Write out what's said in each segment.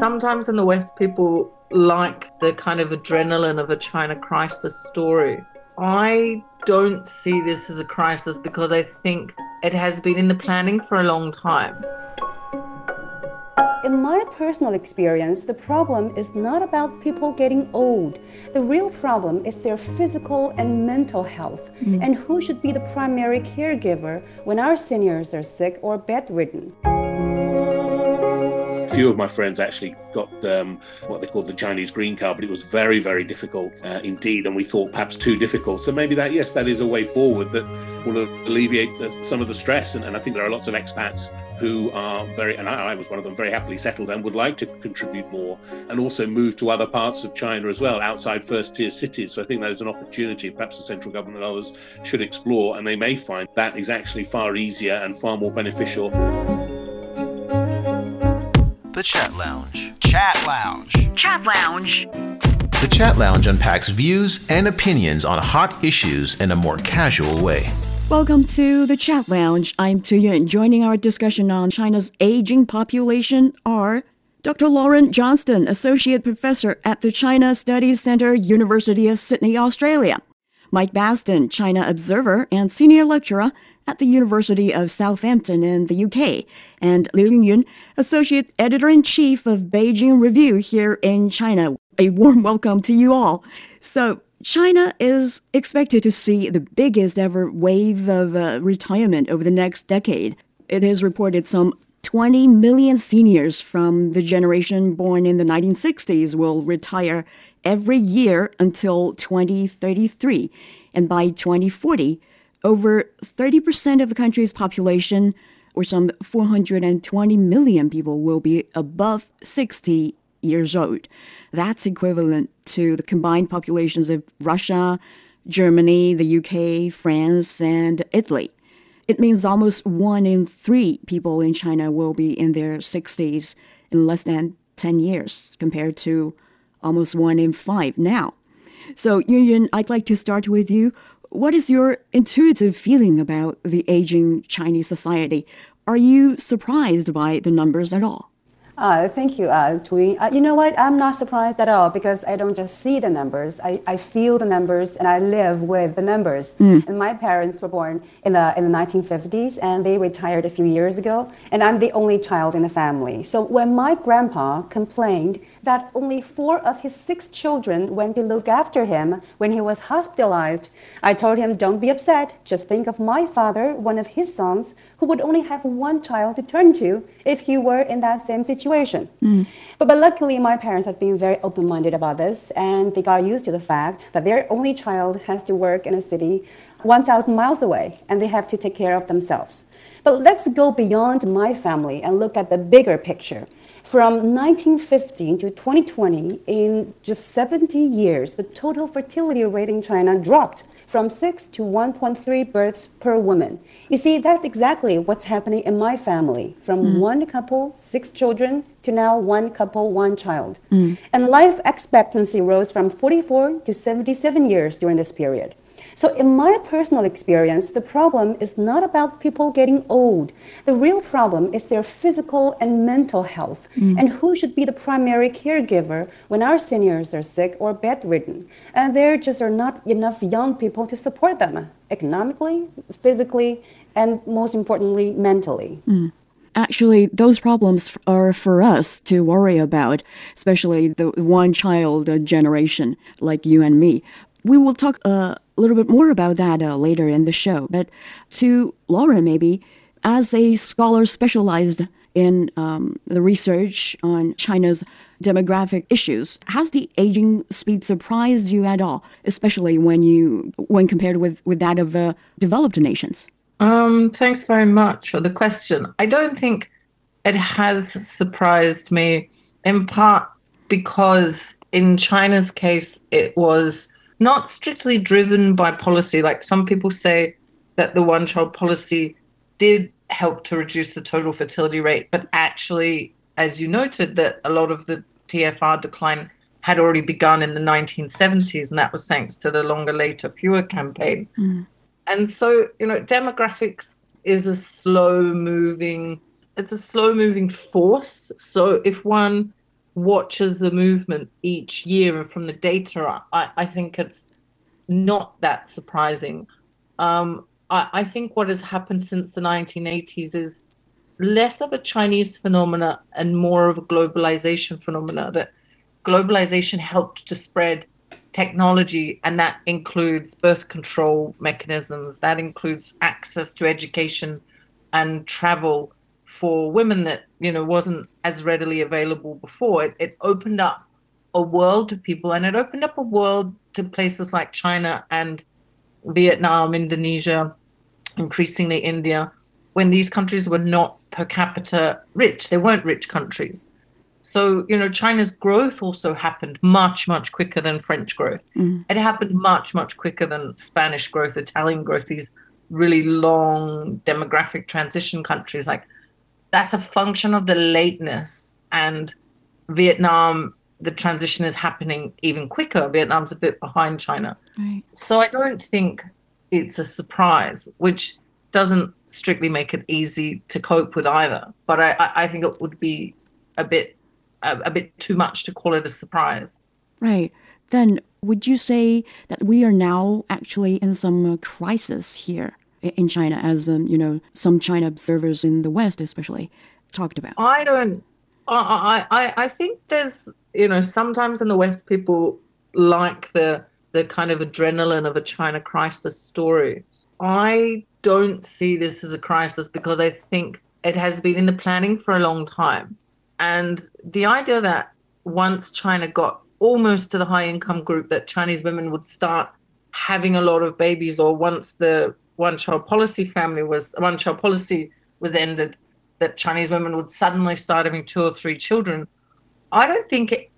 Sometimes in the West, people like the kind of adrenaline of a China crisis story. I don't see this as a crisis because I think it has been in the planning for a long time. In my personal experience, the problem is not about people getting old. The real problem is their physical and mental health, mm. and who should be the primary caregiver when our seniors are sick or bedridden few of my friends actually got um, what they called the Chinese green card, but it was very, very difficult uh, indeed, and we thought perhaps too difficult. So maybe that, yes, that is a way forward that will alleviate some of the stress. And, and I think there are lots of expats who are very, and I, I, was one of them, very happily settled and would like to contribute more and also move to other parts of China as well, outside first tier cities. So I think that is an opportunity perhaps the central government and others should explore, and they may find that is actually far easier and far more beneficial. The Chat Lounge. Chat Lounge. Chat Lounge. The Chat Lounge unpacks views and opinions on hot issues in a more casual way. Welcome to the Chat Lounge. I'm Tu Yun. Joining our discussion on China's aging population are Dr. Lauren Johnston, Associate Professor at the China Studies Center, University of Sydney, Australia. Mike Bastin, China Observer and Senior Lecturer at the University of Southampton in the UK, and Liu Yunyun, Associate Editor in Chief of Beijing Review here in China. A warm welcome to you all. So, China is expected to see the biggest ever wave of uh, retirement over the next decade. It has reported some 20 million seniors from the generation born in the 1960s will retire every year until 2033. And by 2040, over 30% of the country's population, or some 420 million people, will be above 60 years old. That's equivalent to the combined populations of Russia, Germany, the UK, France, and Italy. It means almost one in three people in China will be in their 60s in less than 10 years, compared to almost one in five now. So, Yun I'd like to start with you. What is your intuitive feeling about the aging Chinese society? Are you surprised by the numbers at all? Uh, thank you, uh, Tui. Uh, you know what? I'm not surprised at all because I don't just see the numbers. I, I feel the numbers and I live with the numbers. Mm. And my parents were born in the, in the 1950s and they retired a few years ago. And I'm the only child in the family. So when my grandpa complained that only four of his six children went to look after him when he was hospitalized. I told him, Don't be upset. Just think of my father, one of his sons, who would only have one child to turn to if he were in that same situation. Mm. But, but luckily, my parents had been very open minded about this, and they got used to the fact that their only child has to work in a city 1,000 miles away, and they have to take care of themselves. But let's go beyond my family and look at the bigger picture. From 1915 to 2020, in just 70 years, the total fertility rate in China dropped from 6 to 1.3 births per woman. You see, that's exactly what's happening in my family from mm. one couple, six children, to now one couple, one child. Mm. And life expectancy rose from 44 to 77 years during this period. So, in my personal experience, the problem is not about people getting old. The real problem is their physical and mental health, mm. and who should be the primary caregiver when our seniors are sick or bedridden. And there just are not enough young people to support them economically, physically, and most importantly, mentally. Mm. Actually, those problems are for us to worry about, especially the one child generation like you and me. We will talk uh, a little bit more about that uh, later in the show. But to Lauren, maybe, as a scholar specialized in um, the research on China's demographic issues, has the aging speed surprised you at all, especially when you when compared with, with that of uh, developed nations? Um, thanks very much for the question. I don't think it has surprised me, in part because in China's case, it was not strictly driven by policy. Like some people say that the one child policy did help to reduce the total fertility rate, but actually, as you noted, that a lot of the TFR decline had already begun in the 1970s, and that was thanks to the longer, later, fewer campaign. Mm. And so, you know, demographics is a slow moving, it's a slow moving force. So if one watches the movement each year and from the data, I, I think it's not that surprising. Um, I, I think what has happened since the 1980s is less of a Chinese phenomena and more of a globalization phenomena. That globalization helped to spread technology, and that includes birth control mechanisms, that includes access to education and travel for women that you know wasn't as readily available before. It, it opened up a world to people, and it opened up a world to places like China and Vietnam, Indonesia, increasingly India, when these countries were not per capita rich. They weren't rich countries. So, you know, China's growth also happened much, much quicker than French growth. Mm. It happened much, much quicker than Spanish growth, Italian growth, these really long demographic transition countries. Like, that's a function of the lateness. And Vietnam, the transition is happening even quicker. Vietnam's a bit behind China. Right. So I don't think it's a surprise, which doesn't strictly make it easy to cope with either. But I, I think it would be a bit a, a bit too much to call it a surprise. Right. Then would you say that we are now actually in some crisis here in China, as um, you know, some China observers in the West, especially, talked about? I don't. I I I think there's you know sometimes in the West people like the the kind of adrenaline of a China crisis story. I don't see this as a crisis because I think it has been in the planning for a long time. And the idea that once China got almost to the high income group, that Chinese women would start having a lot of babies, or once the one child policy family was one child policy was ended, that Chinese women would suddenly start having two or three children. I don't think it,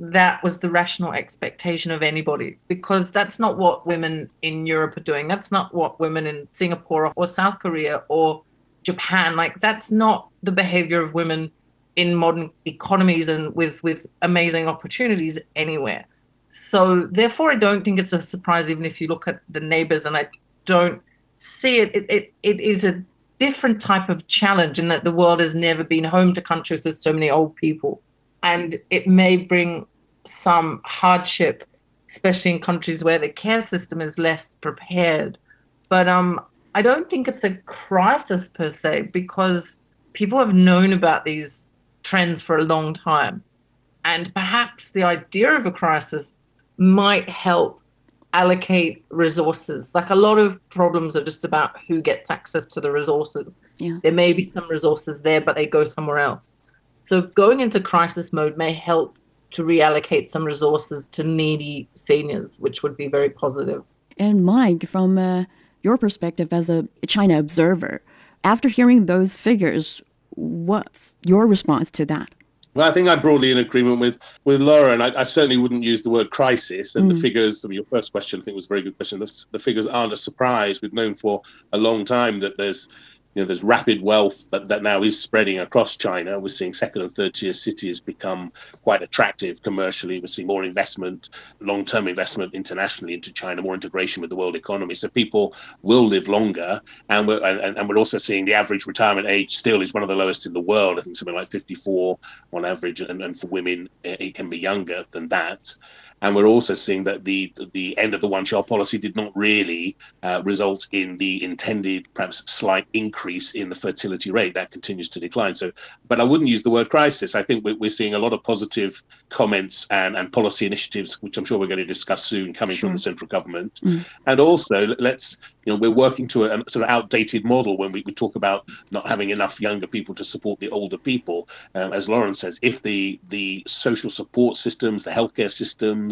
that was the rational expectation of anybody because that's not what women in Europe are doing. That's not what women in Singapore or South Korea or Japan like. That's not the behavior of women in modern economies and with with amazing opportunities anywhere. So therefore, I don't think it's a surprise, even if you look at the neighbors, and I don't see it. It it, is a different type of challenge in that the world has never been home to countries with so many old people, and it may bring some hardship, especially in countries where the care system is less prepared. But um, I don't think it's a crisis per se because people have known about these trends for a long time. And perhaps the idea of a crisis might help allocate resources. Like a lot of problems are just about who gets access to the resources. Yeah. There may be some resources there, but they go somewhere else. So going into crisis mode may help to reallocate some resources to needy seniors, which would be very positive. And Mike, from uh, your perspective as a China observer, after hearing those figures, What's your response to that? Well, I think I'm broadly in agreement with with Lauren. I, I certainly wouldn't use the word crisis. And mm. the figures, I mean, your first question, I think, was a very good question. The, the figures aren't a surprise. We've known for a long time that there's you know, there's rapid wealth that, that now is spreading across China. We're seeing second and third tier cities become quite attractive commercially. We're seeing more investment, long term investment internationally into China, more integration with the world economy. So people will live longer. And we're, and, and we're also seeing the average retirement age still is one of the lowest in the world. I think something like 54 on average. And, and for women, it can be younger than that and we're also seeing that the the end of the one child policy did not really uh, result in the intended perhaps slight increase in the fertility rate. That continues to decline. So but i wouldn't use the word crisis. I think we're, we're seeing a lot of positive comments and, and policy initiatives which i'm sure we're going to discuss soon coming sure. from the central government. Mm. and also let's you know we're working to a, a, sort of outdated model when we, we talk about not having enough younger people to support the older people. Um, as lauren says if the the social support systems the healthcare systems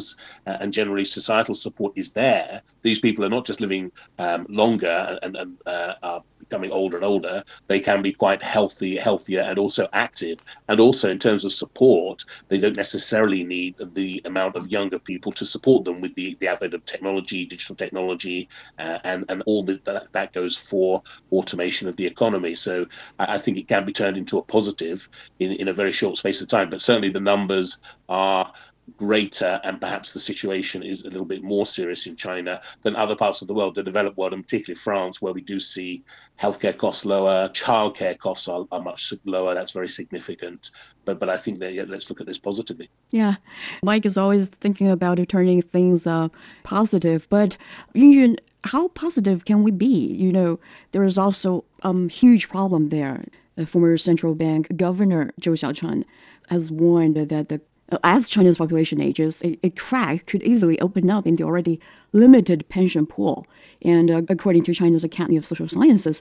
uh, and generally societal support is there, these people are not just living um, longer and, and uh, are becoming older and older, they can be quite healthy, healthier, and also active. And also in terms of support, they don't necessarily need the amount of younger people to support them with the, the advent of technology, digital technology, uh, and and all the, that that goes for automation of the economy. So I, I think it can be turned into a positive in in a very short space of time. But certainly the numbers are greater, and perhaps the situation is a little bit more serious in China than other parts of the world, the developed world, and particularly France, where we do see healthcare costs lower, childcare costs are, are much lower. That's very significant. But but I think that yeah, let's look at this positively. Yeah, Mike is always thinking about turning things uh, positive. But Yun, how positive can we be? You know, there is also a um, huge problem there. The former central bank governor Zhou Xiaochuan has warned that the as China's population ages, a, a, crack could easily open up in the already limited pension pool. And uh, according to China's Academy of Social Sciences,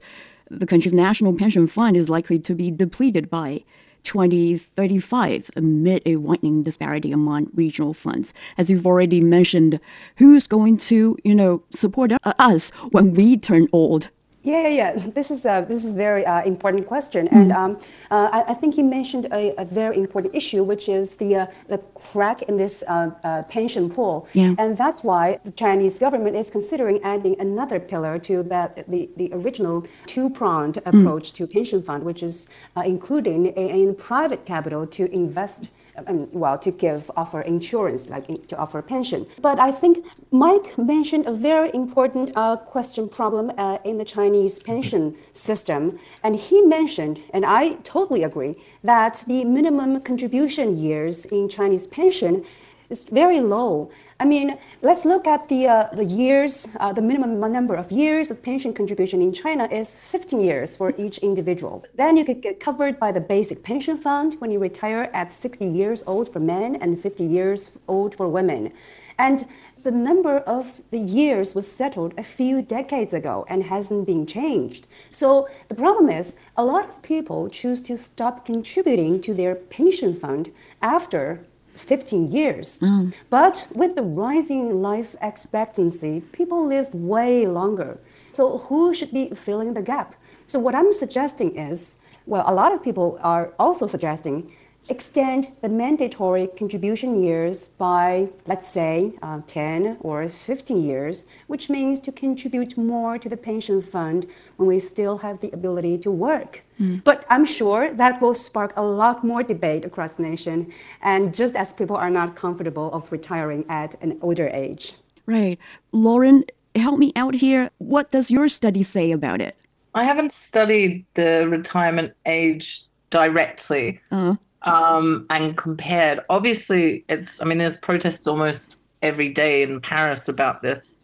the country's national pension fund is likely to be depleted by 2035 amid a widening disparity among regional funds. As you've already mentioned, who's going to, you know, support us when we turn old? Yeah, yeah, yeah. This is a this is very uh, important question, mm. and um, uh, I, I, think he mentioned a, a, very important issue, which is the uh, the crack in this uh, uh, pension pool, yeah. and that's why the Chinese government is considering adding another pillar to that the, the original two pronged mm. approach mm. to pension fund, which is uh, including a, a private capital to invest um, well, to give offer insurance, like to offer pension. But I think Mike mentioned a very important uh, question problem uh, in the Chinese pension system, and he mentioned, and I totally agree, that the minimum contribution years in Chinese pension is very low. I mean, let's look at the, uh, the years, uh, the minimum number of years of pension contribution in China is 15 years for each individual. Then you could get covered by the basic pension fund when you retire at 60 years old for men and 50 years old for women. And the number of the years was settled a few decades ago and hasn't been changed. So the problem is a lot of people choose to stop contributing to their pension fund after 15 years. Mm. But with the rising life expectancy, people live way longer. So who should be filling the gap? So what I'm suggesting is, well, a lot of people are also suggesting extend the mandatory contribution years by, let's say, uh, 10 or 15 years, which means to contribute more to the pension fund when we still have the ability to work. Mm. But I'm sure that will spark a lot more debate across the nation, and just as people are not comfortable of retiring at an older age. Right. Lauren, help me out here. What does your study say about it? I haven't studied the retirement age directly. Uh-huh um, and compared. Obviously, it's. I mean, there's protests almost every day in Paris about this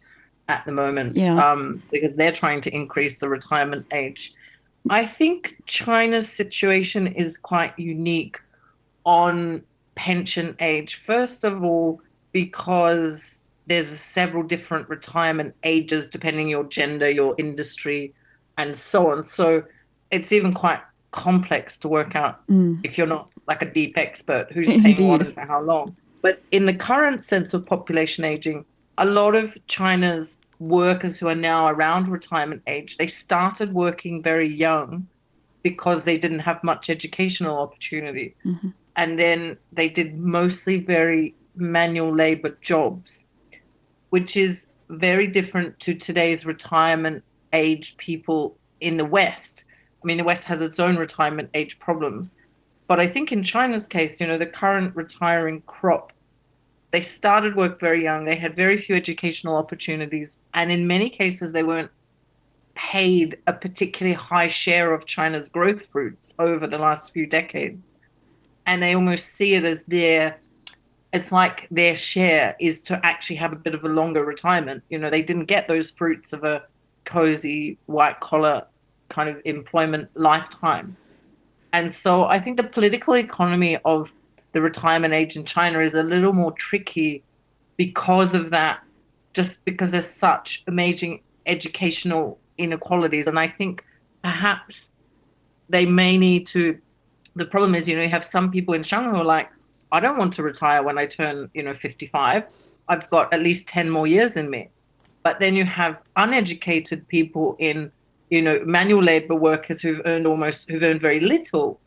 at the moment. Yeah. Um, because they're trying to increase the retirement age. I think China's situation is quite unique on pension age. First of all, because there's several different retirement ages depending your gender, your industry, and so on. So it's even quite complex to work out mm. if you're not like a deep expert who's paying what and for how long. But in the current sense of population aging, a lot of China's workers who are now around retirement age, they started working very young because they didn't have much educational opportunity. Mm-hmm. And then they did mostly very manual labor jobs, which is very different to today's retirement age people in the West I mean, the West has its own retirement age problems. But I think in China's case, you know, the current retiring crop, they started work very young. They had very few educational opportunities. And in many cases, they weren't paid a particularly high share of China's growth fruits over the last few decades. And they almost see it as their, it's like their share is to actually have a bit of a longer retirement. You know, they didn't get those fruits of a cozy white collar kind of employment lifetime. And so I think the political economy of the retirement age in China is a little more tricky because of that, just because there's such amazing educational inequalities. And I think perhaps they may need to. The problem is, you know, you have some people in Shanghai who are like, I don't want to retire when I turn, you know, 55. I've got at least 10 more years in me. But then you have uneducated people in you know, manual labor workers who've earned almost, who've earned very little,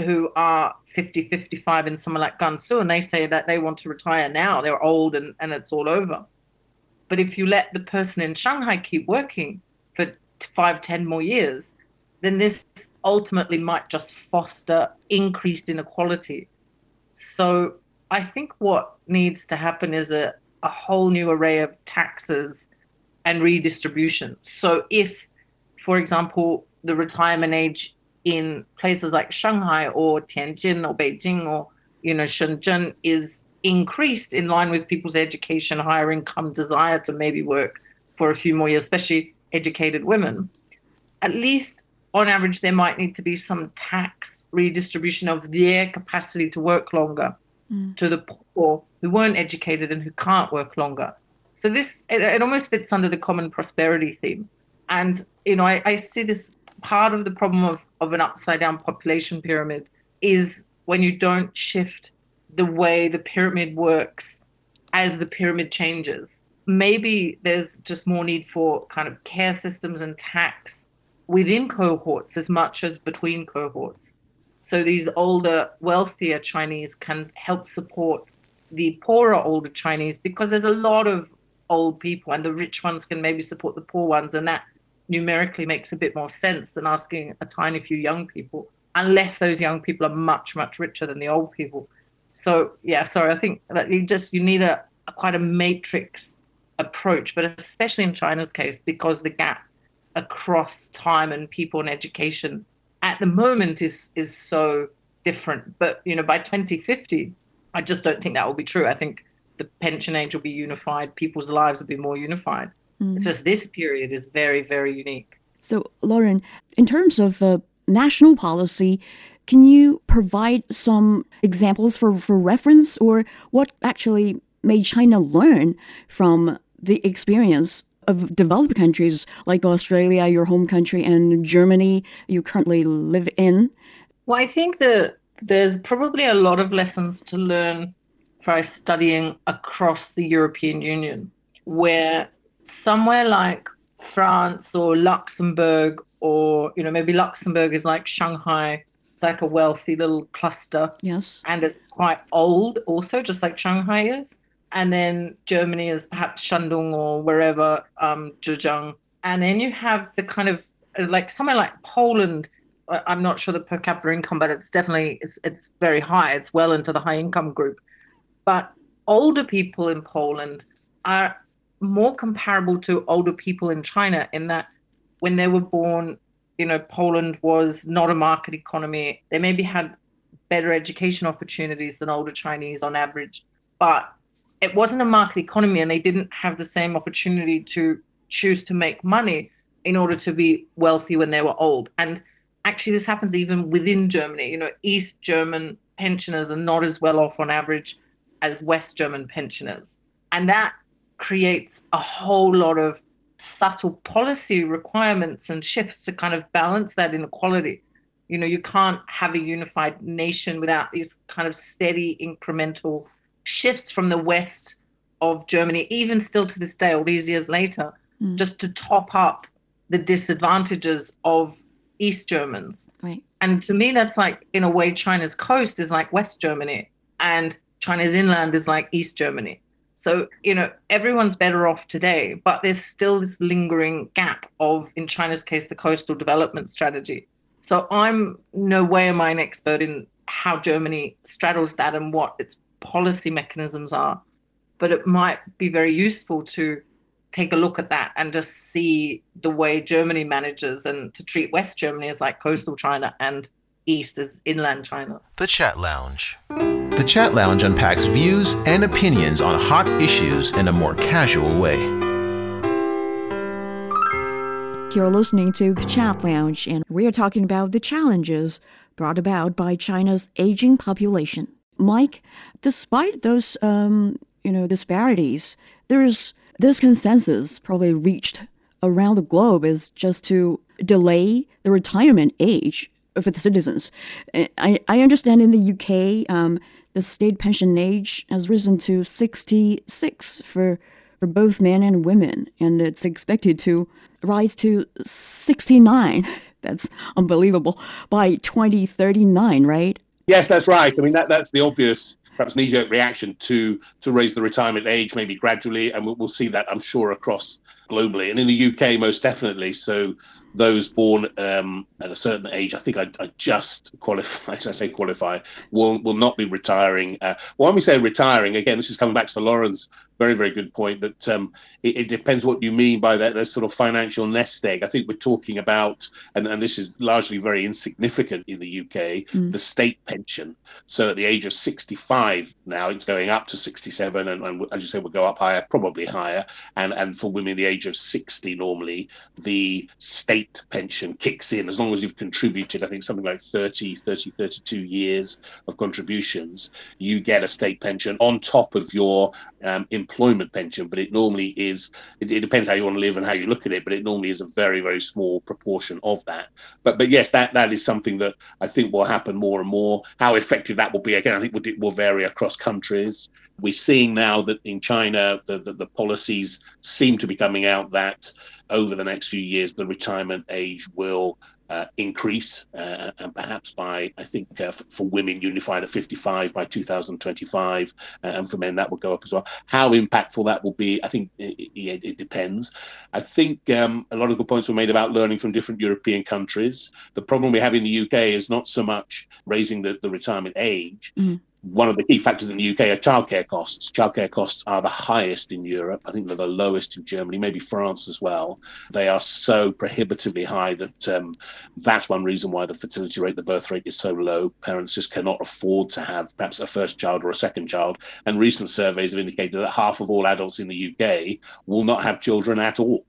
who are 50, 55 in somewhere like Gansu, and they say that they want to retire now. They're old and, and it's all over. But if you let the person in Shanghai keep working for five, ten more years, then this ultimately might just foster increased inequality. So I think what needs to happen is a, a whole new array of taxes and redistribution. So if, for example, the retirement age in places like Shanghai or Tianjin or Beijing or you know Shenzhen is increased in line with people's education, higher income, desire to maybe work for a few more years, especially educated women. At least on average, there might need to be some tax redistribution of their capacity to work longer mm. to the poor who weren't educated and who can't work longer. So this it, it almost fits under the common prosperity theme. And you know, I, I see this part of the problem of, of an upside down population pyramid is when you don't shift the way the pyramid works as the pyramid changes. Maybe there's just more need for kind of care systems and tax within cohorts as much as between cohorts. So these older, wealthier Chinese can help support the poorer older Chinese because there's a lot of old people and the rich ones can maybe support the poor ones and that numerically makes a bit more sense than asking a tiny few young people unless those young people are much much richer than the old people. So yeah sorry i think that you just you need a, a quite a matrix approach but especially in china's case because the gap across time and people and education at the moment is is so different. But you know by 2050 i just don't think that will be true. I think the pension age will be unified people's lives will be more unified Mm. It's just this period is very, very unique. So, Lauren, in terms of uh, national policy, can you provide some examples for, for reference or what actually made China learn from the experience of developed countries like Australia, your home country, and Germany you currently live in? Well, I think that there's probably a lot of lessons to learn by studying across the European Union, where somewhere like France or Luxembourg, or you know maybe Luxembourg is like Shanghai. It's like a wealthy little cluster. Yes, and it's quite old, also, just like Shanghai is. And then Germany is perhaps Shandong or wherever, um, Zhejiang. And then you have the kind of like somewhere like Poland. I'm not sure the per capita income, but it's definitely it's it's very high. It's well into the high income group. But older people in Poland are more comparable to older people in China in that when they were born, you know, Poland was not a market economy. They maybe had better education opportunities than older Chinese on average, but it wasn't a market economy and they didn't have the same opportunity to choose to make money in order to be wealthy when they were old. And actually, this happens even within Germany. You know, East German pensioners are not as well off on average as West German pensioners. And that creates a whole lot of subtle policy requirements and shifts to kind of balance that inequality. You know, you can't have a unified nation without these kind of steady incremental shifts from the west of Germany, even still to this day, all these years later, mm. just to top up the disadvantages of East Germans. Right. And to me, that's like, in a way, China's coast is like West Germany, and China's inland is like East Germany. So, you know, everyone's better off today, but there's still this lingering gap of, in China's case, the coastal development strategy. So I'm no way am I an expert in how Germany straddles that and what its policy mechanisms are. But it might be very useful to take a look at that and just see the way Germany manages and to treat West Germany as like coastal China and East as inland China. The Chat Lounge. The Chat Lounge unpacks views and opinions on hot issues in a more casual way. You're listening to The Chat Lounge, and we are talking about the challenges brought about by China's aging population. Mike, despite those, um, you know, disparities, there's this consensus probably reached around the globe is just to delay the retirement age for the citizens. I, I understand in the UK, um, the state pension age has risen to 66 for, for both men and women, and it's expected to rise to 69. That's unbelievable by 2039, right? Yes, that's right. I mean, that, that's the obvious, perhaps knee-jerk reaction to to raise the retirement age, maybe gradually, and we'll, we'll see that, I'm sure, across globally, and in the UK most definitely. So those born um, at a certain age, I think I, I just qualify, I say qualify, will will not be retiring. Uh, well, we say retiring, again, this is coming back to Lauren's very, very good point that um, it, it, depends what you mean by that, that sort of financial nest egg. I think we're talking about, and, and this is largely very insignificant in the UK, mm. the state pension. So at the age of 65 now, it's going up to 67, and, and as you say, will go up higher, probably higher. And, and for women the age of 60, normally, the state pension kicks in as long as you've contributed, I think something like 30, 30, 32 years of contributions, you get a state pension on top of your um, employment pension, but it normally is. It, it, depends how you want to live and how you look at it, but it normally is a very very small proportion of that. But but yes, that that is something that I think will happen more and more. How effective that will be again, I think will, will vary across countries. We're seeing now that in China, the, the, the policies seem to be coming out that over the next few years, the retirement age will uh, increase, uh, and perhaps by, I think, uh, for women unified at 55 by 2025, uh, and for men that will go up as well. How impactful that will be, I think it, it, it depends. I think um, a lot of good points were made about learning from different European countries. The problem we have in the UK is not so much raising the, the retirement age, mm-hmm one of the key factors in the UK are childcare costs. Childcare costs are the highest in Europe. I think they're the lowest in Germany, maybe France as well. They are so prohibitively high that um, that's one reason why the fertility rate, the birth rate is so low. Parents just cannot afford to have perhaps a first child or a second child. And recent surveys have indicated that half of all adults in the UK will not have children at all.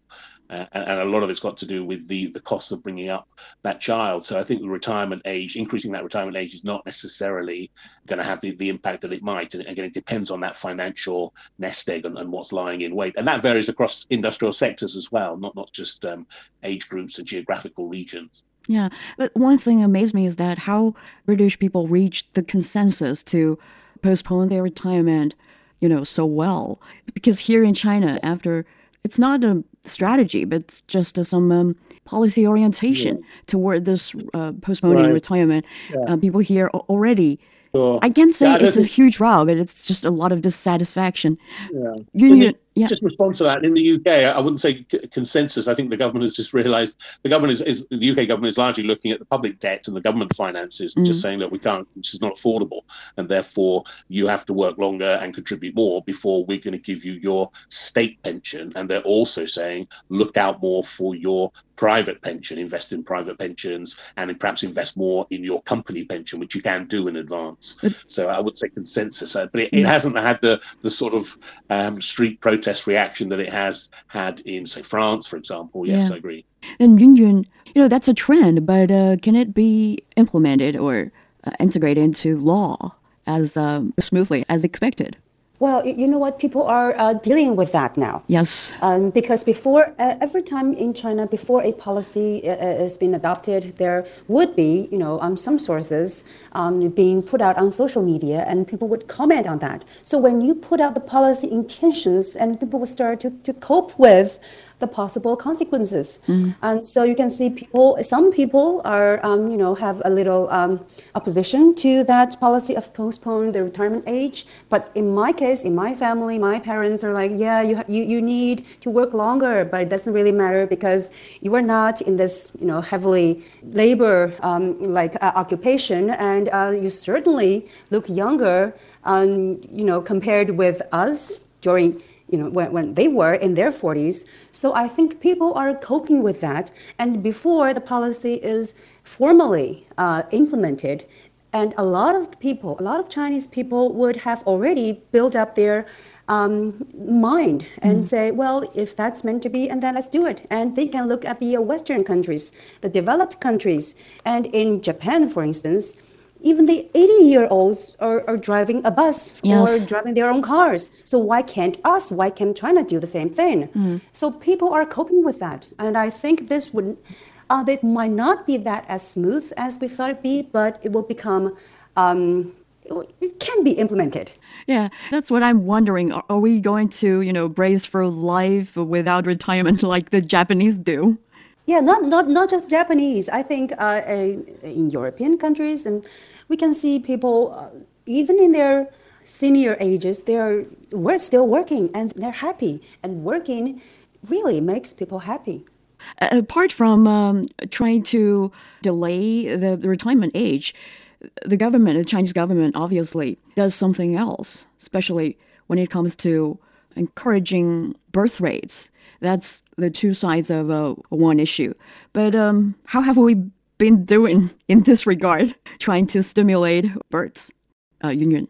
Uh, and, and, a lot of it's got to do with the the cost of bringing up that child. So I think the retirement age, increasing that retirement age, is not necessarily going to have the, the impact that it might. And again, it depends on that financial nest egg and, and what's lying in wait, and that varies across industrial sectors as well, not not just um, age groups and geographical regions. Yeah, but one thing amazed me is that how British people reached the consensus to postpone their retirement, you know, so well. Because here in China, after it's not a strategy, but just uh, some um, policy orientation yeah. toward this uh, postponing right. retirement. Yeah. Uh, people here already. Sure. I can't say it's a huge row, but it's just a lot of dissatisfaction. Yeah. Union, yeah. Just respond to that. In the UK, I wouldn't say consensus. I think the government has just realised the government is, is, the UK government is largely looking at the public debt and the government finances and mm. just saying that we can't, this is not affordable, and therefore you have to work longer and contribute more before we're going to give you your state pension. And they're also saying look out more for your private pension, invest in private pensions, and perhaps invest more in your company pension, which you can do in advance. so I would say consensus, uh, but it, it, hasn't had the the sort of um, street protest protest reaction that it has had in, say, France, for example. Yes, yeah. I agree. And Yunyun, you know, that's a trend, but uh, can it be implemented or uh, integrated into law as um, smoothly as expected? Well, you know what? People are uh, dealing with that now. Yes. Um, because before, uh, every time in China, before a policy uh, uh has been adopted, there would be, you know, um, some sources um, being put out on social media, and people would comment on that. So when you put out the policy intentions, and people would start to, to cope with the possible consequences. Mm. And so you can see people, some people are, um, you know, have a little um, opposition to that policy of postpone the retirement age. But in my case, in my family, my parents are like, yeah, you, you, you need to work longer, but it doesn't really matter because you are not in this, you know, heavily labor um, like uh, occupation, and uh, you certainly look younger, um, you know, compared with us during you know, when, when they were in their 40s. So I think people are coping with that. And before the policy is formally uh, implemented, and a lot of people, a lot of Chinese people would have already built up their um, mind and mm. say, well, if that's meant to be, and then let's do it. And they can look at the Western countries, the developed countries. And in Japan, for instance, even the 80 year olds are, are driving a bus yes. or driving their own cars. So why can't us? Why can't China do the same thing? Mm. So people are coping with that. And I think this would, uh, it might not be that as smooth as we thought it'd be, but it will become, um, it can be implemented. Yeah, that's what I'm wondering. Are, are we going to, you know, brace for life without retirement like the Japanese do? Yeah, not, not, not just Japanese. I think uh, in European countries, and we can see people, uh, even in their senior ages, they're we're still working and they're happy. And working really makes people happy. Apart from um, trying to delay the, the retirement age, the government, the Chinese government, obviously does something else, especially when it comes to encouraging birth rates. That's the two sides of uh, one issue. But um, how have we been doing in this regard, trying to stimulate births, uh, Yun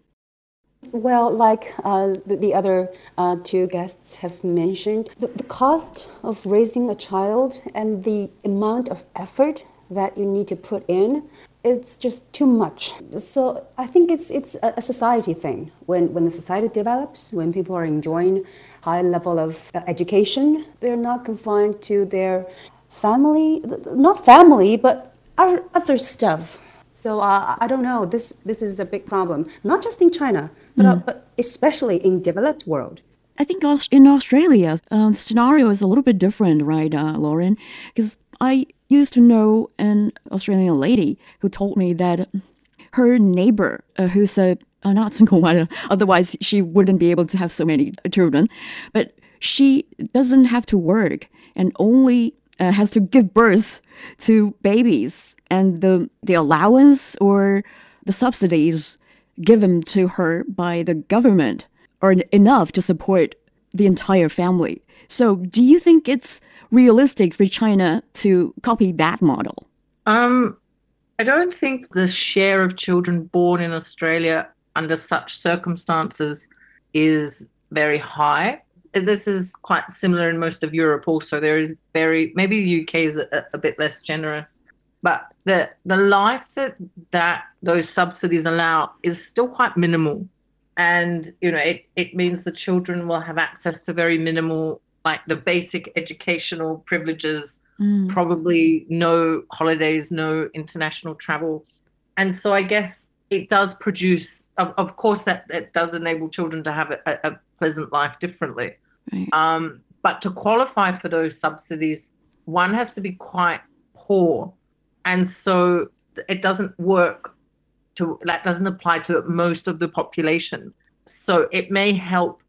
Well, like uh, the, the, other uh, two guests have mentioned, the, the cost of raising a child and the amount of effort that you need to put in it's just too much. So I think it's it's a society thing. When when the society develops, when people are enjoying high level of uh, education, they're not confined to their family, not family, but other stuff. So uh, I don't know. This this is a big problem, not just in China, but, uh, mm. uh, but especially in developed world. I think in Australia, um, the scenario is a little bit different, right, uh, Lauren? Because I used to know an Australian lady who told me that her neighbor, uh, who's a, a not single mother, otherwise she wouldn't be able to have so many children, but she doesn't have to work and only uh, has to give birth to babies, and the the allowance or the subsidies given to her by the government are enough to support the entire family. So, do you think it's realistic for China to copy that model? Um, I don't think the share of children born in Australia under such circumstances is very high. This is quite similar in most of Europe. Also, there is very maybe the UK is a, a bit less generous, but the the life that that those subsidies allow is still quite minimal, and you know it it means the children will have access to very minimal like the basic educational privileges, mm. probably no holidays, no international travel. And so I guess it does produce, of, of course, that it does enable children to have a, a pleasant life differently. Right. Um, but to qualify for those subsidies, one has to be quite poor. And so it doesn't work to, that doesn't apply to most of the population. So it may help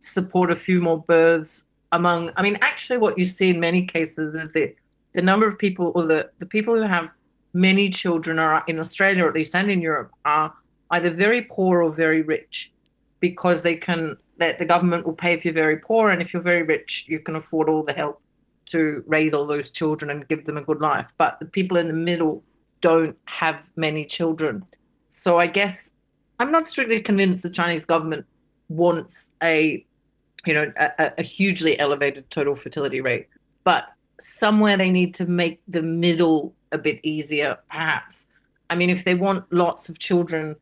support a few more births among i mean actually what you see in many cases is that the number of people or the, the people who have many children are in australia at least and in europe are either very poor or very rich because they can that the government will pay if you're very poor and if you're very rich you can afford all the help to raise all those children and give them a good life but the people in the middle don't have many children so i guess i'm not strictly convinced the chinese government wants a you know, a, a hugely elevated total fertility rate. But somewhere they need to make the middle a bit easier, perhaps. I mean, if they want lots of children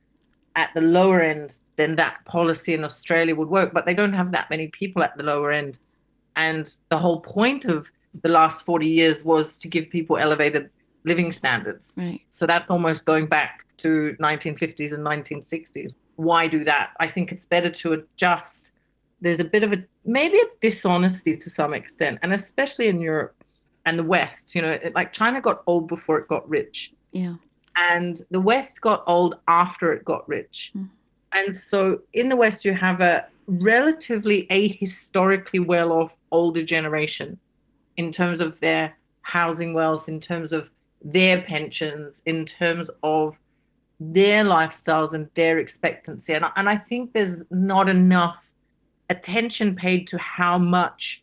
at the lower end, then that policy in Australia would work. But they don't have that many people at the lower end. And the whole point of the last 40 years was to give people elevated living standards. Right. So that's almost going back to 1950s and 1960s. Why do that? I think it's better to adjust there's a bit of a maybe a dishonesty to some extent, and especially in Europe and the West. You know, it, like China got old before it got rich. Yeah. And the West got old after it got rich. Mm. And so in the West, you have a relatively ahistorically well off older generation in terms of their housing wealth, in terms of their pensions, in terms of their lifestyles and their expectancy. And, and I think there's not enough attention paid to how much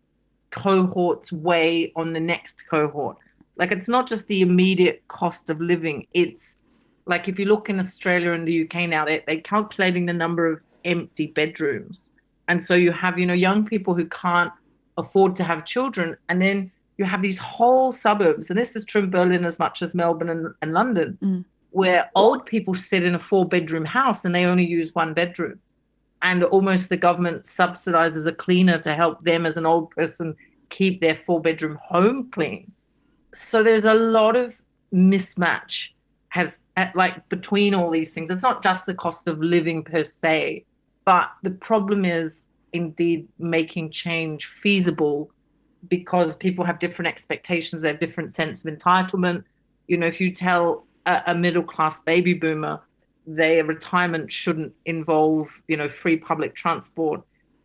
cohorts weigh on the next cohort. Like it's not just the immediate cost of living. It's like if you look in Australia and the UK now, they, they're calculating the number of empty bedrooms. And so you have, you know, young people who can't afford to have children. And then you have these whole suburbs, and this is true in Berlin as much as Melbourne and, and London, mm. where old people sit in a four bedroom house and they only use one bedroom and almost the government subsidizes a cleaner to help them as an old person keep their four bedroom home clean. So there's a lot of mismatch has like between all these things. It's not just the cost of living per se, but the problem is indeed making change feasible because people have different expectations, they have different sense of entitlement. You know, if you tell a, a middle class baby boomer their retirement shouldn't involve, you know, free public transport,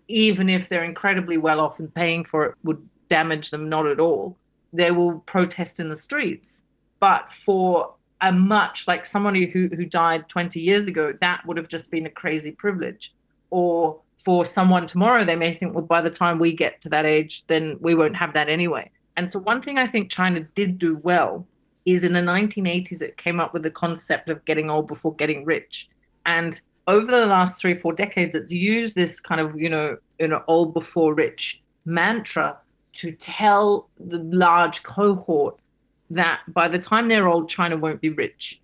even if they're incredibly well off and paying for it would damage them not at all. they will protest in the streets. But for a much like somebody who, who died 20 years ago, that would have just been a crazy privilege. Or for someone tomorrow, they may think, well, by the time we get to that age, then we won't have that anyway. And so, one thing I think China did do well is in the 1980s, it came up with the concept of getting old before getting rich. And over the last three, four decades, it's used this kind of, you know, you know, old before rich mantra to tell the large cohort that by the time they're old, China won't be rich.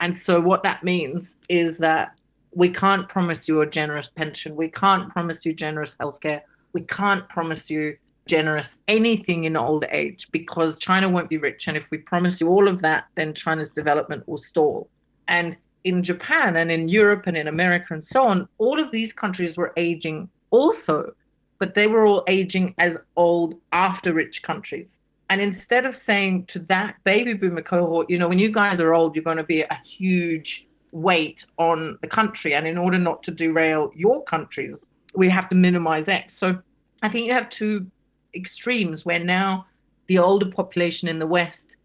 And so, what that means is that we can't promise you a generous pension. We can't promise you generous healthcare. We can't promise you generous anything in old age because China won't be rich. And if we promise you all of that, then China's development will stall. And in Japan and in Europe and in America and so on, all of these countries were aging also, but they were all aging as old after rich countries. And instead of saying to that baby boomer cohort, you know, when you guys are old, you're going to be a huge weight on the country. And in order not to derail your countries, we have to minimize X. So I think you have two extremes where now the older population in the West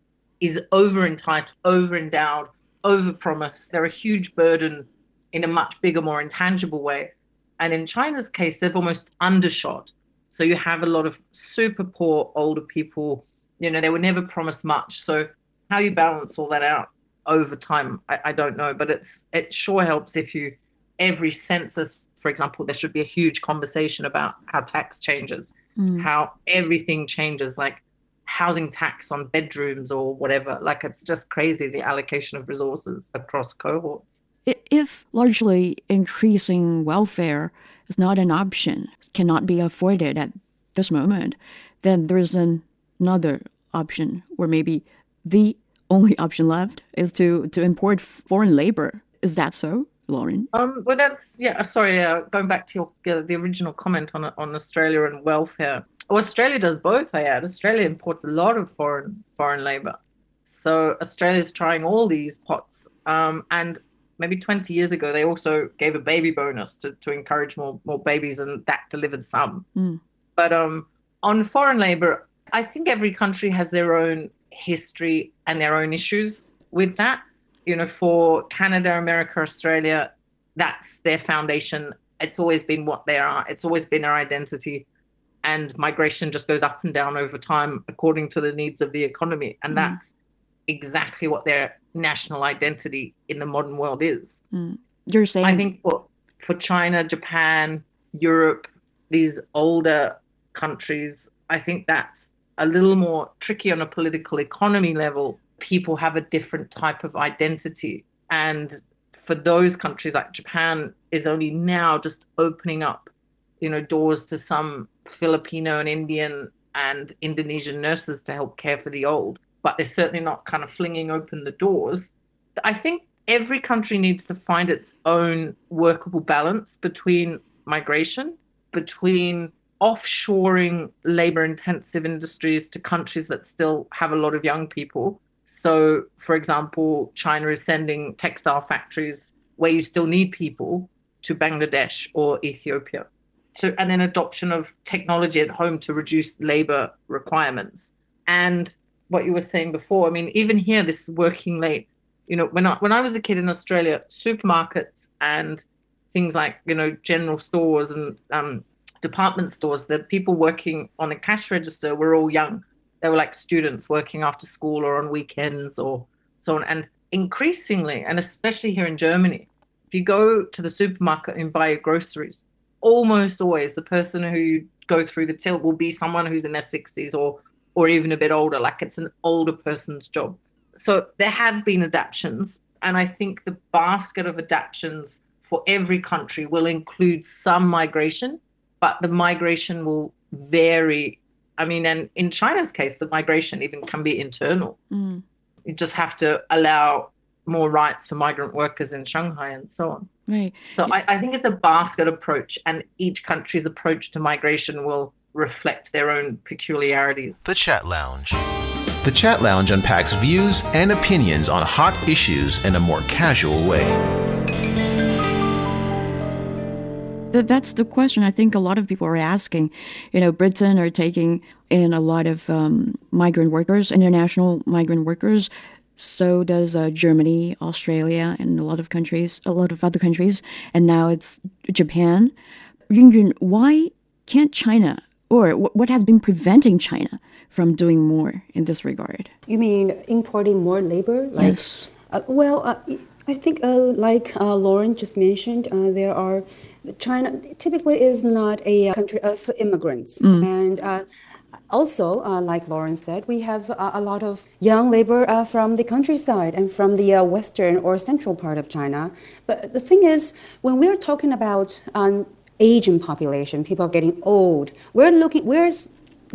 is over entitled, over endowed, over promised. They're a huge burden in a much bigger, more intangible way. And in China's case, they've almost undershot. So you have a lot of super poor older people. You know, they were never promised much. So how you balance all that out over time, I, I don't know. But it's it sure helps if you every census, for example, there should be a huge conversation about how tax changes, mm. how everything changes, like housing tax on bedrooms or whatever. Like it's just crazy the allocation of resources across cohorts. If largely increasing welfare is not an option, cannot be afforded at this moment, then there's an, another option, or maybe the only option left is to, to import foreign labor. Is that so, Lauren? Um, well, that's yeah. Sorry, uh, going back to your uh, the original comment on on Australia and welfare. Well, Australia does both. I add. Australia imports a lot of foreign foreign labor, so Australia's trying all these pots. Um, and maybe 20 years ago, they also gave a baby bonus to, to encourage more more babies, and that delivered some. Mm. But um, on foreign labor, I think every country has their own history and their own issues with that. You know, for Canada, America, Australia, that's their foundation. It's always been what they are. It's always been their identity. And migration just goes up and down over time according to the needs of the economy. And mm. that's exactly what their national identity in the modern world is. Mm. You're saying I think for for China, Japan, Europe, these older countries, I think that's a little more tricky on a political economy level. People have a different type of identity. And for those countries like Japan is only now just opening up, you know, doors to some Filipino and Indian and Indonesian nurses to help care for the old. But they're certainly not kind of flinging open the doors. I think every country needs to find its own workable balance between migration, between offshoring labor intensive industries to countries that still have a lot of young people. So, for example, China is sending textile factories where you still need people to Bangladesh or Ethiopia. So, and then adoption of technology at home to reduce labor requirements. And what you were saying before, I mean, even here, this is working late. You know, when I when I was a kid in Australia, supermarkets and things like you know general stores and um, department stores, the people working on the cash register were all young. They were like students working after school or on weekends or so on. And increasingly, and especially here in Germany, if you go to the supermarket and buy your groceries, almost always the person who you go through the till will be someone who's in their 60s or or even a bit older like it's an older person's job so there have been adaptations and i think the basket of adaptations for every country will include some migration but the migration will vary. I mean, and in China's case, the migration even can be internal. Mm. You just have to allow more rights for migrant workers in Shanghai and so on. Right. So I, I think it's a basket approach, and each country's approach to migration will reflect their own peculiarities. The Chat Lounge. The Chat Lounge unpacks views and opinions on hot issues in a more casual way. Th- that's the question I think a lot of people are asking. You know, Britain are taking in a lot of um, migrant workers, international migrant workers. So does uh, Germany, Australia, and a lot of countries, a lot of other countries, and now it's Japan. Yunyun, why can't China, or what has been preventing China from doing more in this regard? You mean importing more labor? Like, yes. Uh, well, uh, I think, uh, like uh, Lauren just mentioned, uh, there are China typically is not a country of immigrants, mm. and also, uh, like Lauren said, we have uh, a lot of young labor uh, from the countryside and from the western or central part of China. But the thing is, when we're talking about um, aging population, people are getting old, we're looking, we're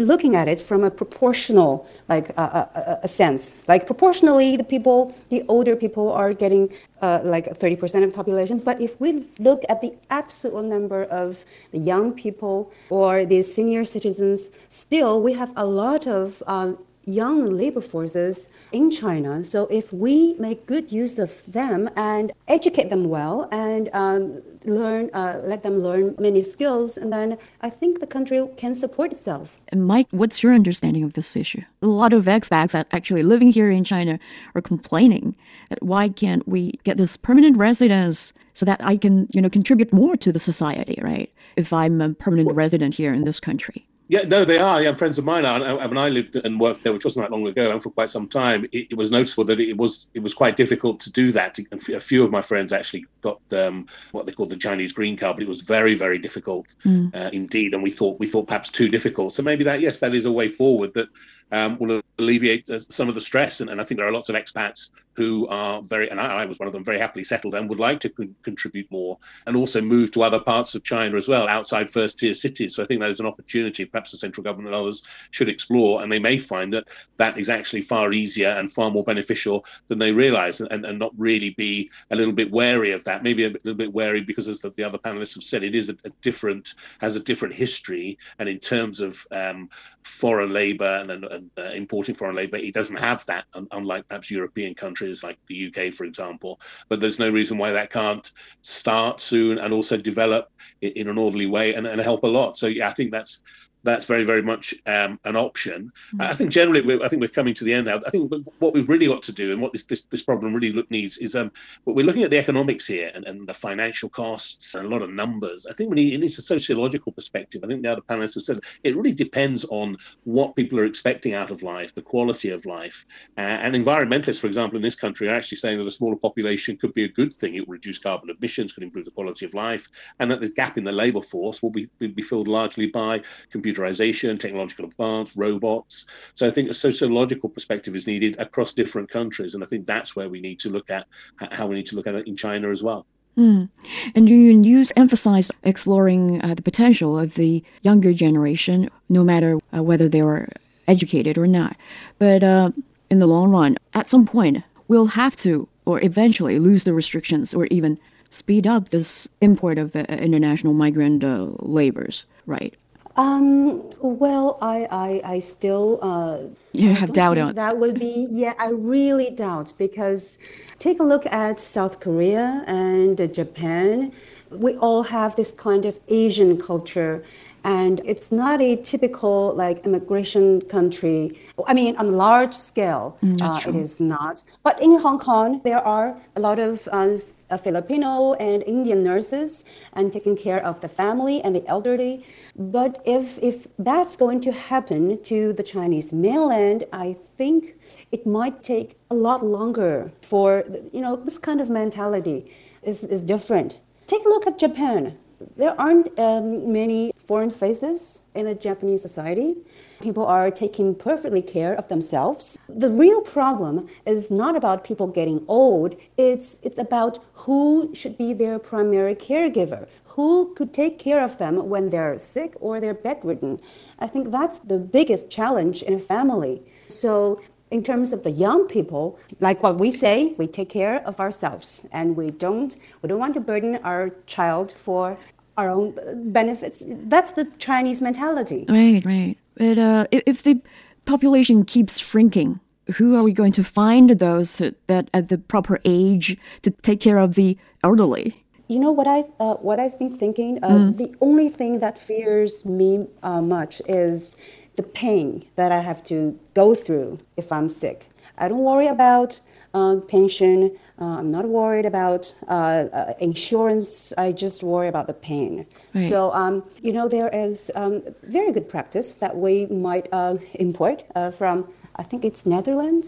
looking at it from a proportional like uh, a, a, sense like proportionally the people the older people are getting uh, like 30% of the population but if we look at the absolute number of the young people or the senior citizens still we have a lot of um, young labor forces in China. So if we make good use of them and educate them well and um, learn, uh, let them learn many skills, and then I think the country can support itself. And Mike, what's your understanding of this issue? A lot of expats that actually living here in China are complaining that why can't we get this permanent residence so that I can, you know, contribute more to the society, right? If I'm a permanent resident here in this country. Yeah, no, they are. Yeah, friends of mine are. I, when I lived and worked there, which wasn't that long ago, and for quite some time, it, it, was noticeable that it was it was quite difficult to do that. A few of my friends actually got um, what they call the Chinese green card, but it was very, very difficult mm. uh, indeed. And we thought we thought perhaps too difficult. So maybe that yes, that is a way forward that um, will alleviate some of the stress. And, and, I think there are lots of expats who are very, and I, I was one of them, very happily settled and would like to con- contribute more and also move to other parts of China as well, outside first tier cities. So I think that is an opportunity perhaps the central government and others should explore. And they may find that that is actually far easier and far more beneficial than they realize and, and not really be a little bit wary of that. Maybe a little bit wary because, as the, the other panelists have said, it is a, a, different, has a different history. And in terms of um, foreign labor and, and uh, foreign labor, it doesn't have that, unlike perhaps European countries like the UK, for example. But there's no reason why that can't start soon and also develop in an orderly way and, and help a lot. So yeah, I think that's that's very, very much um, an option. Mm-hmm. I think generally, I think we're coming to the end now. I think what we've really got to do, and what this this, this problem really look, needs, is um, we're looking at the economics here and, and the financial costs and a lot of numbers. I think we need it needs a sociological perspective. I think the other panelists have said it really depends on what people are expecting out of life, the quality of life, uh, and environmentalists, for example, in this country, are actually saying that a smaller population could be a good thing. It will reduce carbon emissions, could improve the quality of life, and that the gap in the labour force will be will be filled largely by computer computerization, technological advance, robots. So I think a sociological perspective is needed across different countries, and I think that's where we need to look at how we need to look at it in China as well. Mm. And you use emphasize exploring uh, the potential of the younger generation, no matter uh, whether they are educated or not. But uh, in the long run, at some point, we'll have to, or eventually, lose the restrictions, or even speed up this import of uh, international migrant uh, labors, right? Um, well, I, I, I still uh, you have doubt on that would be yeah. I really doubt because take a look at South Korea and Japan. We all have this kind of Asian culture, and it's not a typical like immigration country. I mean, on a large scale, mm, uh, it is not. But in Hong Kong, there are a lot of uh, Uh, Filipino and Indian nurses and taking care of the family and the elderly. But if, if that's going to happen to the Chinese mainland, I think it might take a lot longer for, you know, this kind of mentality is, is different. Take a look at Japan. There aren't um, many foreign faces in a Japanese society. People are taking perfectly care of themselves. The real problem is not about people getting old, it's, it's about who should be their primary caregiver, who could take care of them when they're sick or they're bedridden. I think that's the biggest challenge in a family. So in terms of the young people, like what we say, we take care of ourselves and we don't we don't want to burden our child for our own benefits. That's the Chinese mentality. Right, right. But uh, if the population keeps shrinking, who are we going to find those that at the proper age to take care of the elderly? you know what I uh, what I've been thinking. Uh, mm. The only thing that fears me uh, much is the pain that I have to go through if I'm sick. I don't worry about uh, pension. Uh, I'm not worried about uh, insurance. I just worry about the pain. Right. So, um, you know, there is um, very good practice that we might import from. I think it's Netherlands.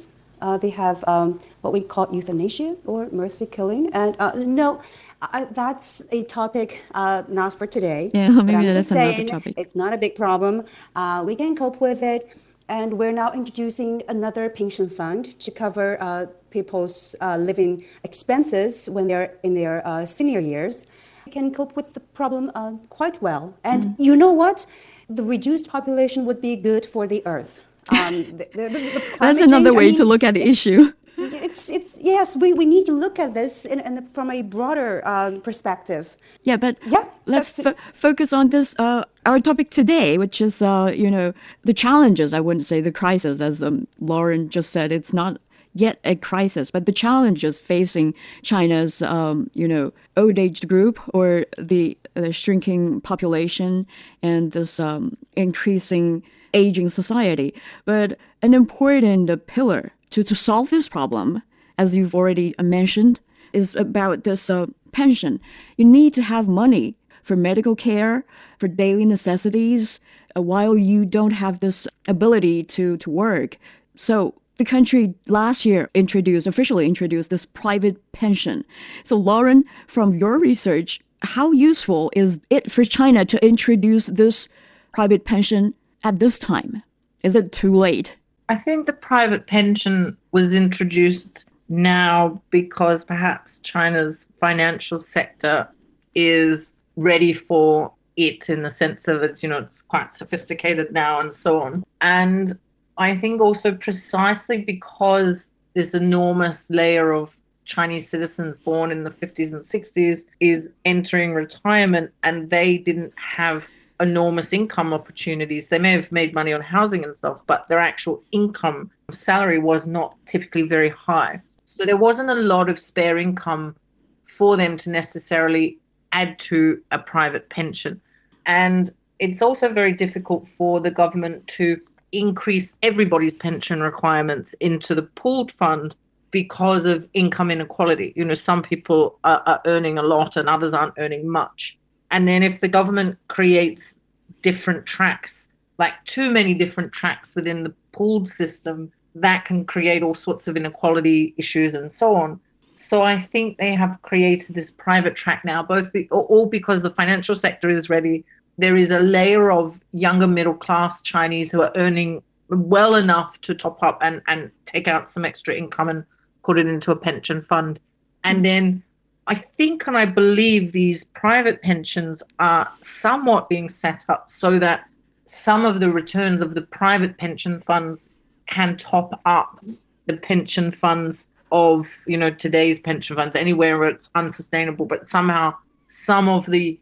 they have um, what we call euthanasia or mercy killing, and no I, that's a topic uh, not for today. Yeah, maybe I'm that's another topic. It's not a big problem. Uh, we can cope with it. And we're now introducing another pension fund to cover uh, people's uh, living expenses when they're in their uh, senior years. We can cope with the problem uh, quite well. And mm. you know what? The reduced population would be good for the earth. Um, the, the, the That's another change, way I mean, to look at the issue it's it's yes we, we need to look at this in, in from a broader um, perspective. Yeah but yeah let's f- focus on this uh, our topic today which is uh, you know the challenges i wouldn't say the crisis as um, lauren just said it's not yet a crisis but the challenges facing china's um, you know old age group or the, the shrinking population and this um, increasing aging society. But an important pillar to, to solve this problem, as you've already mentioned, is about this uh, pension. You need to have money for medical care, for daily necessities, uh, while you don't have this ability to, to work. So the country last year introduced, officially introduced this private pension. So Lauren, from your research, how useful is it for China to introduce this private pension at this time? Is it too late? I think the private pension was introduced now because perhaps China's financial sector is ready for it in the sense of it's, you know, it's quite sophisticated now and so on. And I think also precisely because this enormous layer of Chinese citizens born in the 50s and 60s is entering retirement and they didn't have enormous income opportunities. They may have made money on housing and stuff, but their actual income salary was not typically very high. So there wasn't a lot of spare income for them to necessarily add to a private pension. And it's also very difficult for the government to increase everybody's pension requirements into the pooled fund because of income inequality. You know, some people are, are earning a lot and others aren't earning much. And then if the government creates different tracks, like too many different tracks within the pooled system, that can create all sorts of inequality issues and so on. So I think they have created this private track now, both be, all because the financial sector is ready. There is a layer of younger middle class Chinese who are earning well enough to top up and, and take out some extra income and put it into a pension fund. And then I think and I believe these private pensions are somewhat being set up so that some of the returns of the private pension funds can top up the pension funds of you know today's pension funds. Anywhere where it's unsustainable but somehow some of the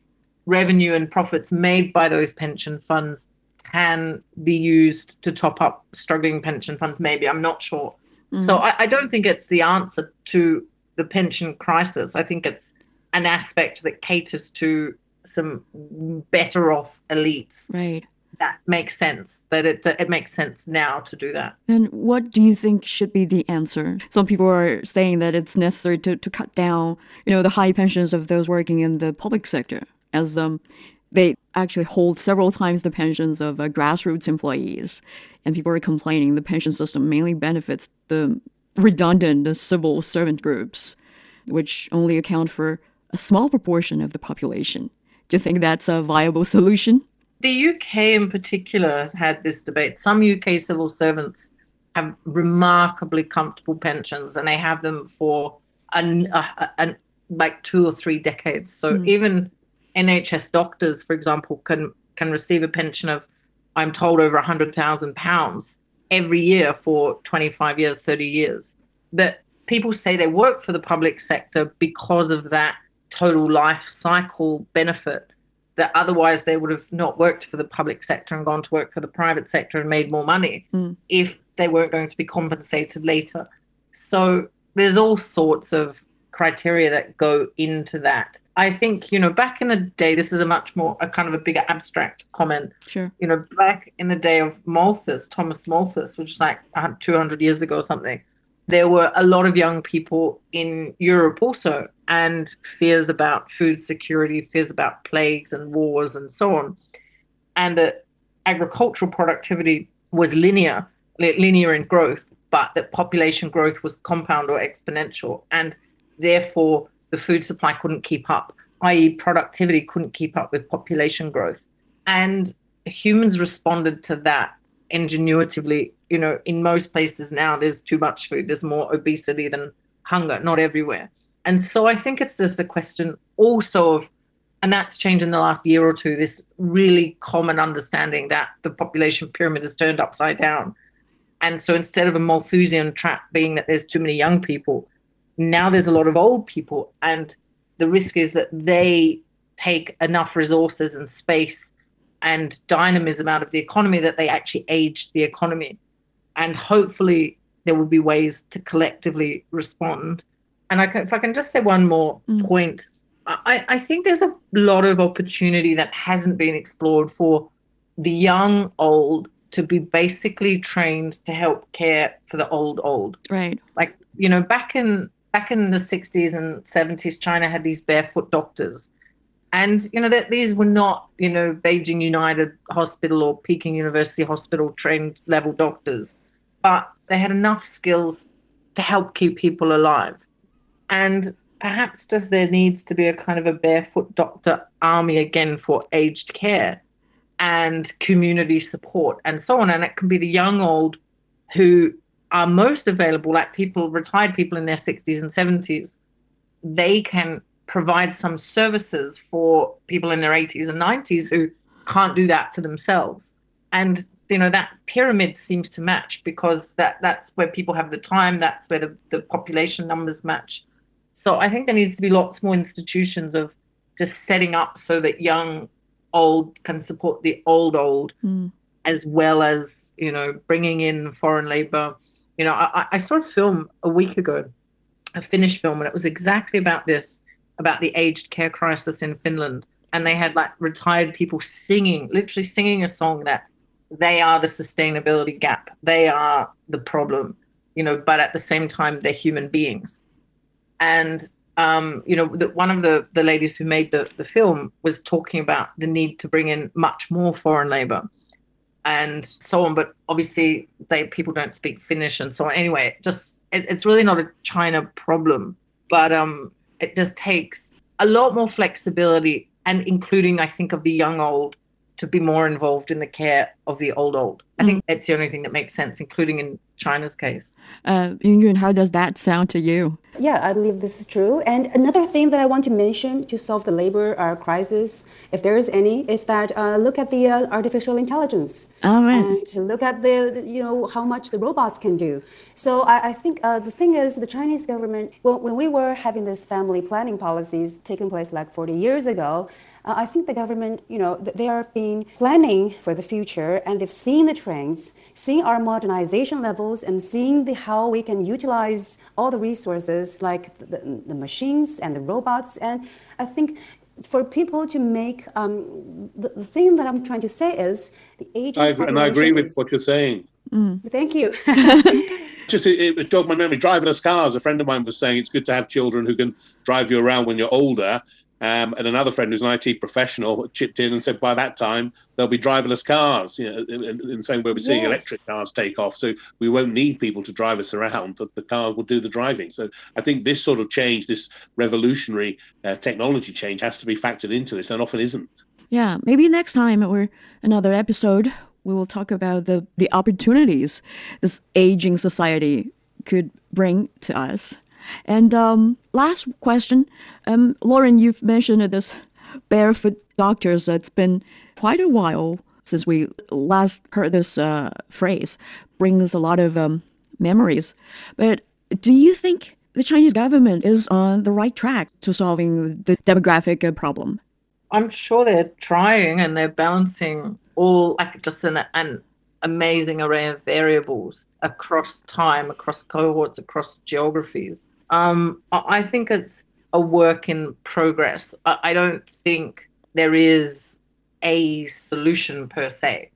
revenue and profits made by those pension funds can be used to top up struggling pension funds maybe. I'm not sure. Mm-hmm. so I, I don't think it's the answer to the pension crisis. I think it's an aspect that caters to some better off elites. Right. That makes sense. That it it makes sense now to do that. And what do you think should be the answer? Some people are saying that it's necessary to, to cut down, you know, the high pensions of those working in the public sector, as um, they actually hold several times the pensions of uh, grassroots employees. And people are complaining the pension system mainly benefits the redundant civil servant groups, which only account for a small proportion of the population. Do you think that's a viable solution? The UK in particular has had this debate. Some UK civil servants have remarkably comfortable pensions and they have them for an, a, a, like two or three decades. So mm. even NHS doctors, for example, can can receive a pension of, I'm told, over a hundred thousand pounds every year for 25 years, 30 years. But people say they work for the public sector because of that total life cycle benefit that otherwise they would have not worked for the public sector and gone to work for the private sector and made more money mm. if they weren't going to be compensated later. So there's all sorts of criteria that go into that. I think, you know, back in the day, this is a much more, a kind of a bigger abstract comment. Sure. You know, back in the day of Malthus, Thomas Malthus, which is like 200 years ago or something, there were a lot of young people in Europe also, and fears about food security, fears about plagues and wars and so on. And that agricultural productivity was linear, linear in growth, but that population growth was compound or exponential. And therefore, the food supply couldn't keep up, i.e., productivity couldn't keep up with population growth. And humans responded to that ingenuitively. You know, in most places now, there's too much food, there's more obesity than hunger, not everywhere. And so I think it's just a question also of, and that's changed in the last year or two, this really common understanding that the population pyramid is turned upside down. And so instead of a Malthusian trap being that there's too many young people, now there's a lot of old people. And the risk is that they take enough resources and space and dynamism out of the economy that they actually age the economy. And hopefully there will be ways to collectively respond and I can, if I can just say one more mm. point, I, I think there's a lot of opportunity that hasn't been explored for the young old to be basically trained to help care for the old old. Right. Like you know, back in back in the 60s and 70s, China had these barefoot doctors. And, you know, that these were not, you know, Beijing United Hospital or Peking University Hospital trained level doctors, but they had enough skills to help keep people alive. And perhaps just there needs to be a kind of a barefoot doctor army again for aged care and community support and so on. And it can be the young old who are most available, like people, retired people in their 60s and 70s. They can provide some services for people in their 80s and 90s who can't do that for themselves. And you know that pyramid seems to match because that that's where people have the time that's where the, the population numbers match so I think there needs to be lots more institutions of just setting up so that young old can support the old old mm. as well as you know bringing in foreign labor you know I, I saw a film a week ago a finnish film and it was exactly about this about the aged care crisis in finland. And they had like retired people singing literally singing a song that they are the sustainability gap. They are the problem you know but at the same time they're human beings. And um, you know, the, one of the the ladies who made the the film was talking about the need to bring in much more foreign labor and so on. But obviously, they people don't speak Finnish and so on. Anyway, just it, it's really not a China problem, but um, it just takes a lot more flexibility and including, I think, of the young old to be more involved in the care of the old old. I think mm. that's the only thing that makes sense, including in China's case. Uh, Yun, how does that sound to you? Yeah, I believe this is true. And another thing that I want to mention to solve the labor uh, crisis, if there is any, is that uh, look at the uh, artificial intelligence. Oh, right. And look at the, you know, how much the robots can do. So I, I think uh, the thing is, the Chinese government, well, when we were having this family planning policies taking place like 40 years ago, uh, I think the government, you know, they are being planning for the future and they've seen the trends, seeing our modernization levels and seeing the, how we can utilize all the resources like the, the machines and the robots. And I think for people to make um, the, the, thing that I'm trying to say is the age. I agree, and I agree with is, what you're saying. Mm. Thank you. Just it, it jogged my memory. Driverless cars. A friend of mine was saying it's good to have children who can drive you around when you're older um, and another friend who's an IT professional chipped in and said by that time there'll be driverless cars. You know, in, in the same way we're seeing yes. electric cars take off, so we won't need people to drive us around. But the car will do the driving. So I think this sort of change, this revolutionary uh, technology change, has to be factored into this, and often isn't. Yeah, maybe next time or another episode, we will talk about the the opportunities this aging society could bring to us. And um, last question, um, Lauren, you've mentioned this barefoot doctors. It's been quite a while since we last heard this uh, phrase. Brings a lot of um, memories. But do you think the Chinese government is on the right track to solving the demographic uh, problem? I'm sure they're trying and they're balancing all like just an, an amazing array of variables across time, across cohorts, across geographies. Um, I think it's a work in progress. I don't think there is a solution per se.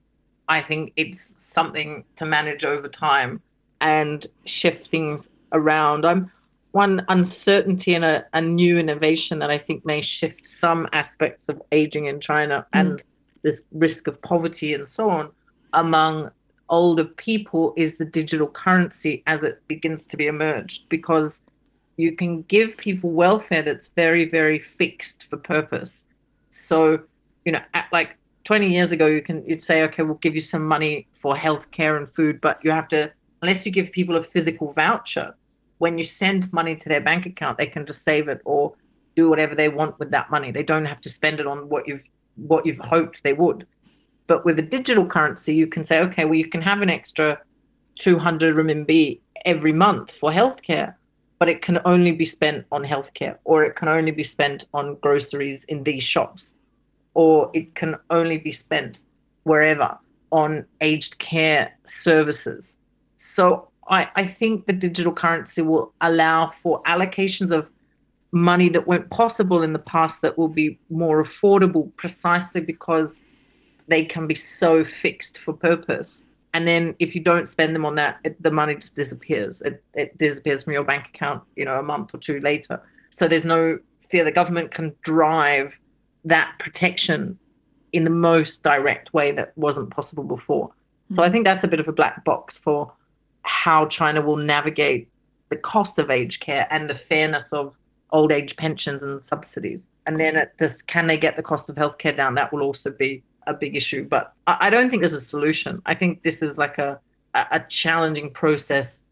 I think it's something to manage over time and shift things around. I'm one uncertainty and a, a new innovation that I think may shift some aspects of aging in China mm. and this risk of poverty and so on among older people is the digital currency as it begins to be emerged because you can give people welfare that's very very fixed for purpose. So you know like 20 years ago you can you'd say okay we'll give you some money for healthcare and food but you have to unless you give people a physical voucher when you send money to their bank account they can just save it or do whatever they want with that money. They don't have to spend it on what you've what you've hoped they would. But with a digital currency, you can say, okay, well, you can have an extra 200 RMB every month for healthcare, but it can only be spent on healthcare, or it can only be spent on groceries in these shops, or it can only be spent wherever on aged care services. So I, I think the digital currency will allow for allocations of money that weren't possible in the past that will be more affordable precisely because they can be so fixed for purpose. And then if you don't spend them on that, it, the money just disappears. It, it disappears from your bank account, you know, a month or two later. So there's no fear the government can drive that protection in the most direct way that wasn't possible before. So I mm-hmm. think that's a bit of a black box for how China will navigate the cost of aged care and the fairness of old age pensions and subsidies. And then it just can they get the cost of healthcare down? That will also be a big issue. But I, don't think there's a solution. I think this is like a, a challenging process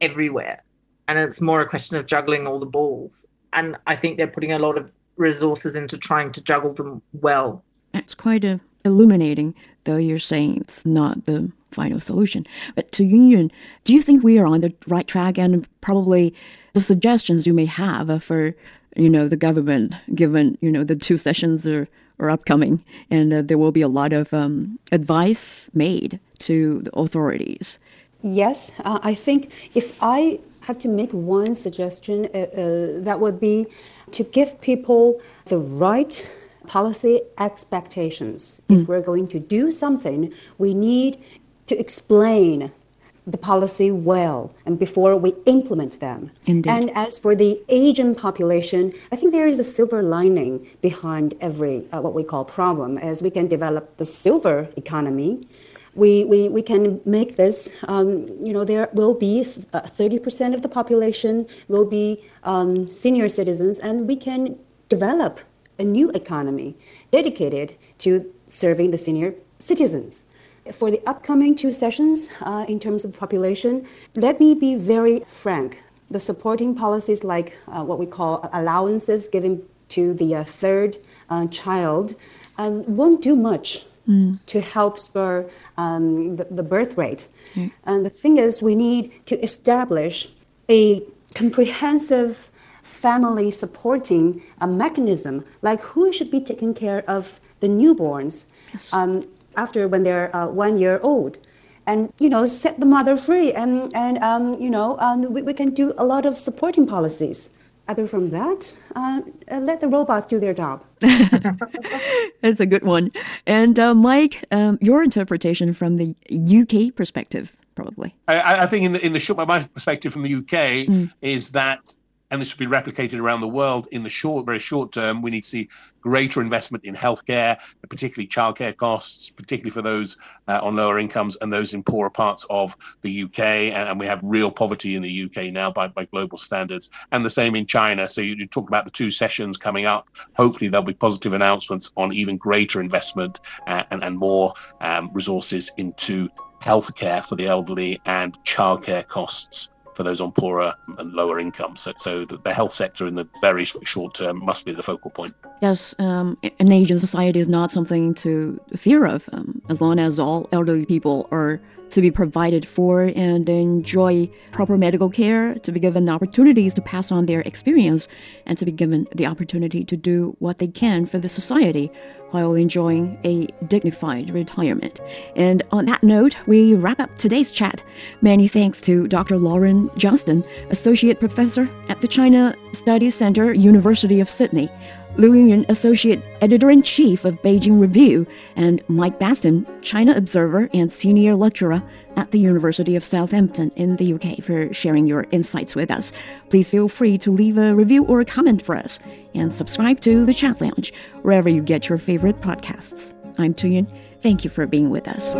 everywhere. And it's more a question of juggling all the balls. And I think they're putting a lot of resources into trying to juggle them well. It's quite a, illuminating, though you're saying it's not the final solution. But to Yun do you think we are on the right track and probably the suggestions you may have uh, for, you know, the government, given, you know, the two sessions are are upcoming, and uh, there will be a lot of um, advice made to the authorities. Yes, uh, I think if I have to make one suggestion, uh, uh that would be to give people the right policy expectations. Mm. If we're going to do something, we need to explain the policy well and before we implement them. Indeed. And as for the Asian population, I think there is a silver lining behind every uh, what we call problem. As we can develop the silver economy, we, we, we can make this, um, you know, there will be uh, 30% of the population will be um, senior citizens, and we can develop a new economy dedicated to serving the senior citizens for the upcoming two sessions, uh, in terms of population, let me be very frank. The supporting policies, like uh, what we call allowances given to the uh, third uh, child, um, won't do much mm. to help spur um, the, the, birth rate. Mm. And the thing is, we need to establish a comprehensive family supporting a mechanism, like who should be taking care of the newborns. Yes. Um, after when they're uh, one year old. And you know set the mother free and and um, you know um, we, we can do a lot of supporting policies. Other from that uh, let the robots do their job. That's a good one. And uh, mike um, your interpretation from the uk perspective probably. I, I think in the, in the short my perspective from the uk mm. is that and this will be replicated around the world in the short, very short term. We need to see greater investment in healthcare, particularly childcare costs, particularly for those uh, on lower incomes and those in poorer parts of the UK. And, and, we have real poverty in the UK now by, by global standards, and the same in China. So you, you talk about the two sessions coming up. Hopefully, there'll be positive announcements on even greater investment uh, and, and more um, resources into healthcare for the elderly and childcare costs for those on poorer and lower incomes. So, so the, the, health sector in the very short term must be the focal point. Yes, um, an aging society is not something to fear of, um, as long as all elderly people are to be provided for and enjoy proper medical care, to be given opportunities to pass on their experience, and to be given the opportunity to do what they can for the society while enjoying a dignified retirement. And on that note, we wrap up today's chat. Many thanks to Dr. Lauren Johnston, Associate Professor at the China Studies Center, University of Sydney. Lu Yun, Associate Editor in Chief of Beijing Review, and Mike Bastin, China Observer and Senior Lecturer at the University of Southampton in the UK, for sharing your insights with us. Please feel free to leave a review or a comment for us, and subscribe to the Chat Lounge wherever you get your favorite podcasts. I'm Tu Yun. Thank you for being with us.